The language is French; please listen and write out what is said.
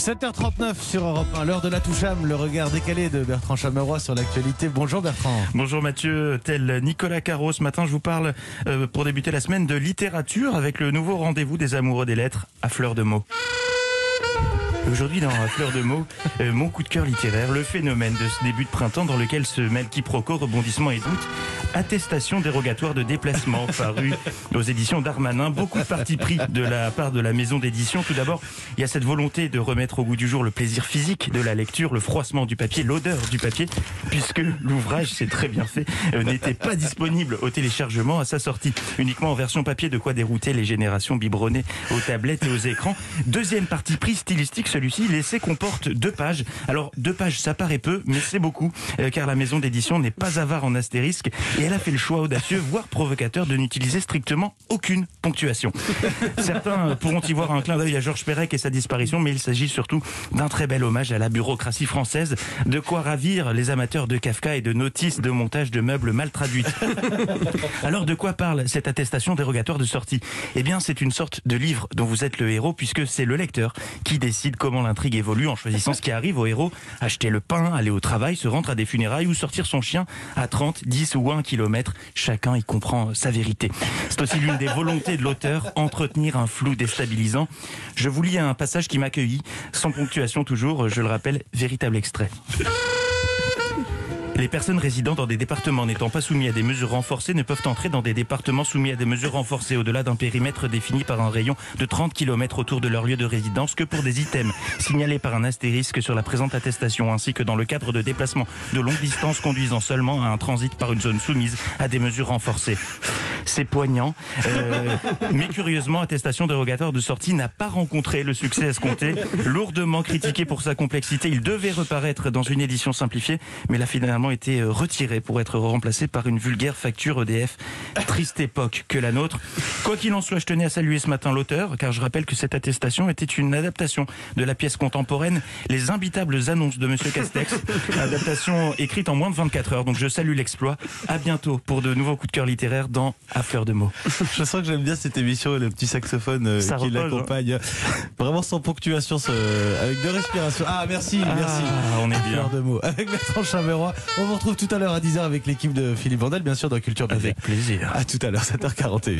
7h39 sur Europe 1, l'heure de la toucham, le regard décalé de Bertrand Chameroy sur l'actualité. Bonjour Bertrand. Bonjour Mathieu, tel Nicolas Caro. Ce matin, je vous parle euh, pour débuter la semaine de littérature avec le nouveau rendez-vous des amoureux des lettres à fleur de mots. Aujourd'hui, dans Fleur de mots, euh, mon coup de cœur littéraire, le phénomène de ce début de printemps dans lequel se mêlent quiproquos, rebondissements et doutes, attestation dérogatoire de déplacement, paru aux éditions d'Armanin. Beaucoup de partis pris de la part de la maison d'édition. Tout d'abord, il y a cette volonté de remettre au goût du jour le plaisir physique de la lecture, le froissement du papier, l'odeur du papier, puisque l'ouvrage, c'est très bien fait, euh, n'était pas disponible au téléchargement à sa sortie, uniquement en version papier, de quoi dérouter les générations biberonnées aux tablettes et aux écrans. Deuxième parti pris stylistique, celui-ci, l'essai comporte deux pages. Alors, deux pages, ça paraît peu, mais c'est beaucoup, euh, car la maison d'édition n'est pas avare en astérisque, et elle a fait le choix audacieux, voire provocateur, de n'utiliser strictement aucune ponctuation. Certains pourront y voir un clin d'œil à Georges Perec et sa disparition, mais il s'agit surtout d'un très bel hommage à la bureaucratie française, de quoi ravir les amateurs de Kafka et de notices de montage de meubles mal traduites. Alors, de quoi parle cette attestation dérogatoire de sortie? Eh bien, c'est une sorte de livre dont vous êtes le héros, puisque c'est le lecteur qui décide comment l'intrigue évolue en choisissant ce qui arrive au héros, acheter le pain, aller au travail, se rendre à des funérailles ou sortir son chien à 30, 10 ou 1 Chacun y comprend sa vérité. C'est aussi l'une des volontés de l'auteur, entretenir un flou déstabilisant. Je vous lis un passage qui m'accueillit, sans ponctuation toujours, je le rappelle, véritable extrait. Les personnes résidant dans des départements n'étant pas soumis à des mesures renforcées ne peuvent entrer dans des départements soumis à des mesures renforcées au-delà d'un périmètre défini par un rayon de 30 km autour de leur lieu de résidence que pour des items signalés par un astérisque sur la présente attestation ainsi que dans le cadre de déplacements de longue distance conduisant seulement à un transit par une zone soumise à des mesures renforcées. C'est poignant, euh, mais curieusement, attestation dérogatoire de sortie n'a pas rencontré le succès escompté. Lourdement critiqué pour sa complexité, il devait reparaître dans une édition simplifiée, mais l'a finalement été retiré pour être remplacé par une vulgaire facture EDF. Triste époque que la nôtre. Quoi qu'il en soit, je tenais à saluer ce matin l'auteur, car je rappelle que cette attestation était une adaptation de la pièce contemporaine Les imbitables annonces de Monsieur Castex, adaptation écrite en moins de 24 heures. Donc je salue l'exploit. À bientôt pour de nouveaux coups de cœur littéraires dans À fleur de mots. Je sens que j'aime bien cette émission et le petit saxophone euh, qui repose, l'accompagne. Vraiment sans ponctuation, avec deux respirations. Ah, merci, merci. Ah, on est À bien. fleur de mots. Avec Bertrand Chameroy. On vous retrouve tout à l'heure à 10h avec l'équipe de Philippe Vandel, bien sûr, dans Culture. Avec plaisir. À tout à l'heure, 7h41.